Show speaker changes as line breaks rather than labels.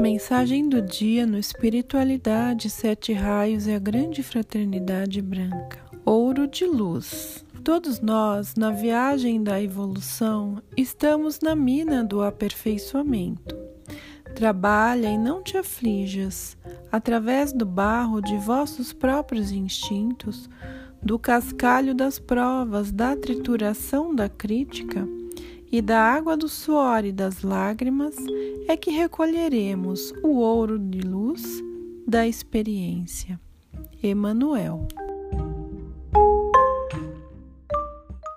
Mensagem do dia no Espiritualidade, Sete Raios e a Grande Fraternidade Branca. Ouro de Luz. Todos nós, na viagem da evolução, estamos na mina do aperfeiçoamento. Trabalha e não te aflijas, através do barro de vossos próprios instintos, do cascalho das provas, da trituração da crítica e da água do suor e das lágrimas é que recolheremos o ouro de luz da experiência. Emanuel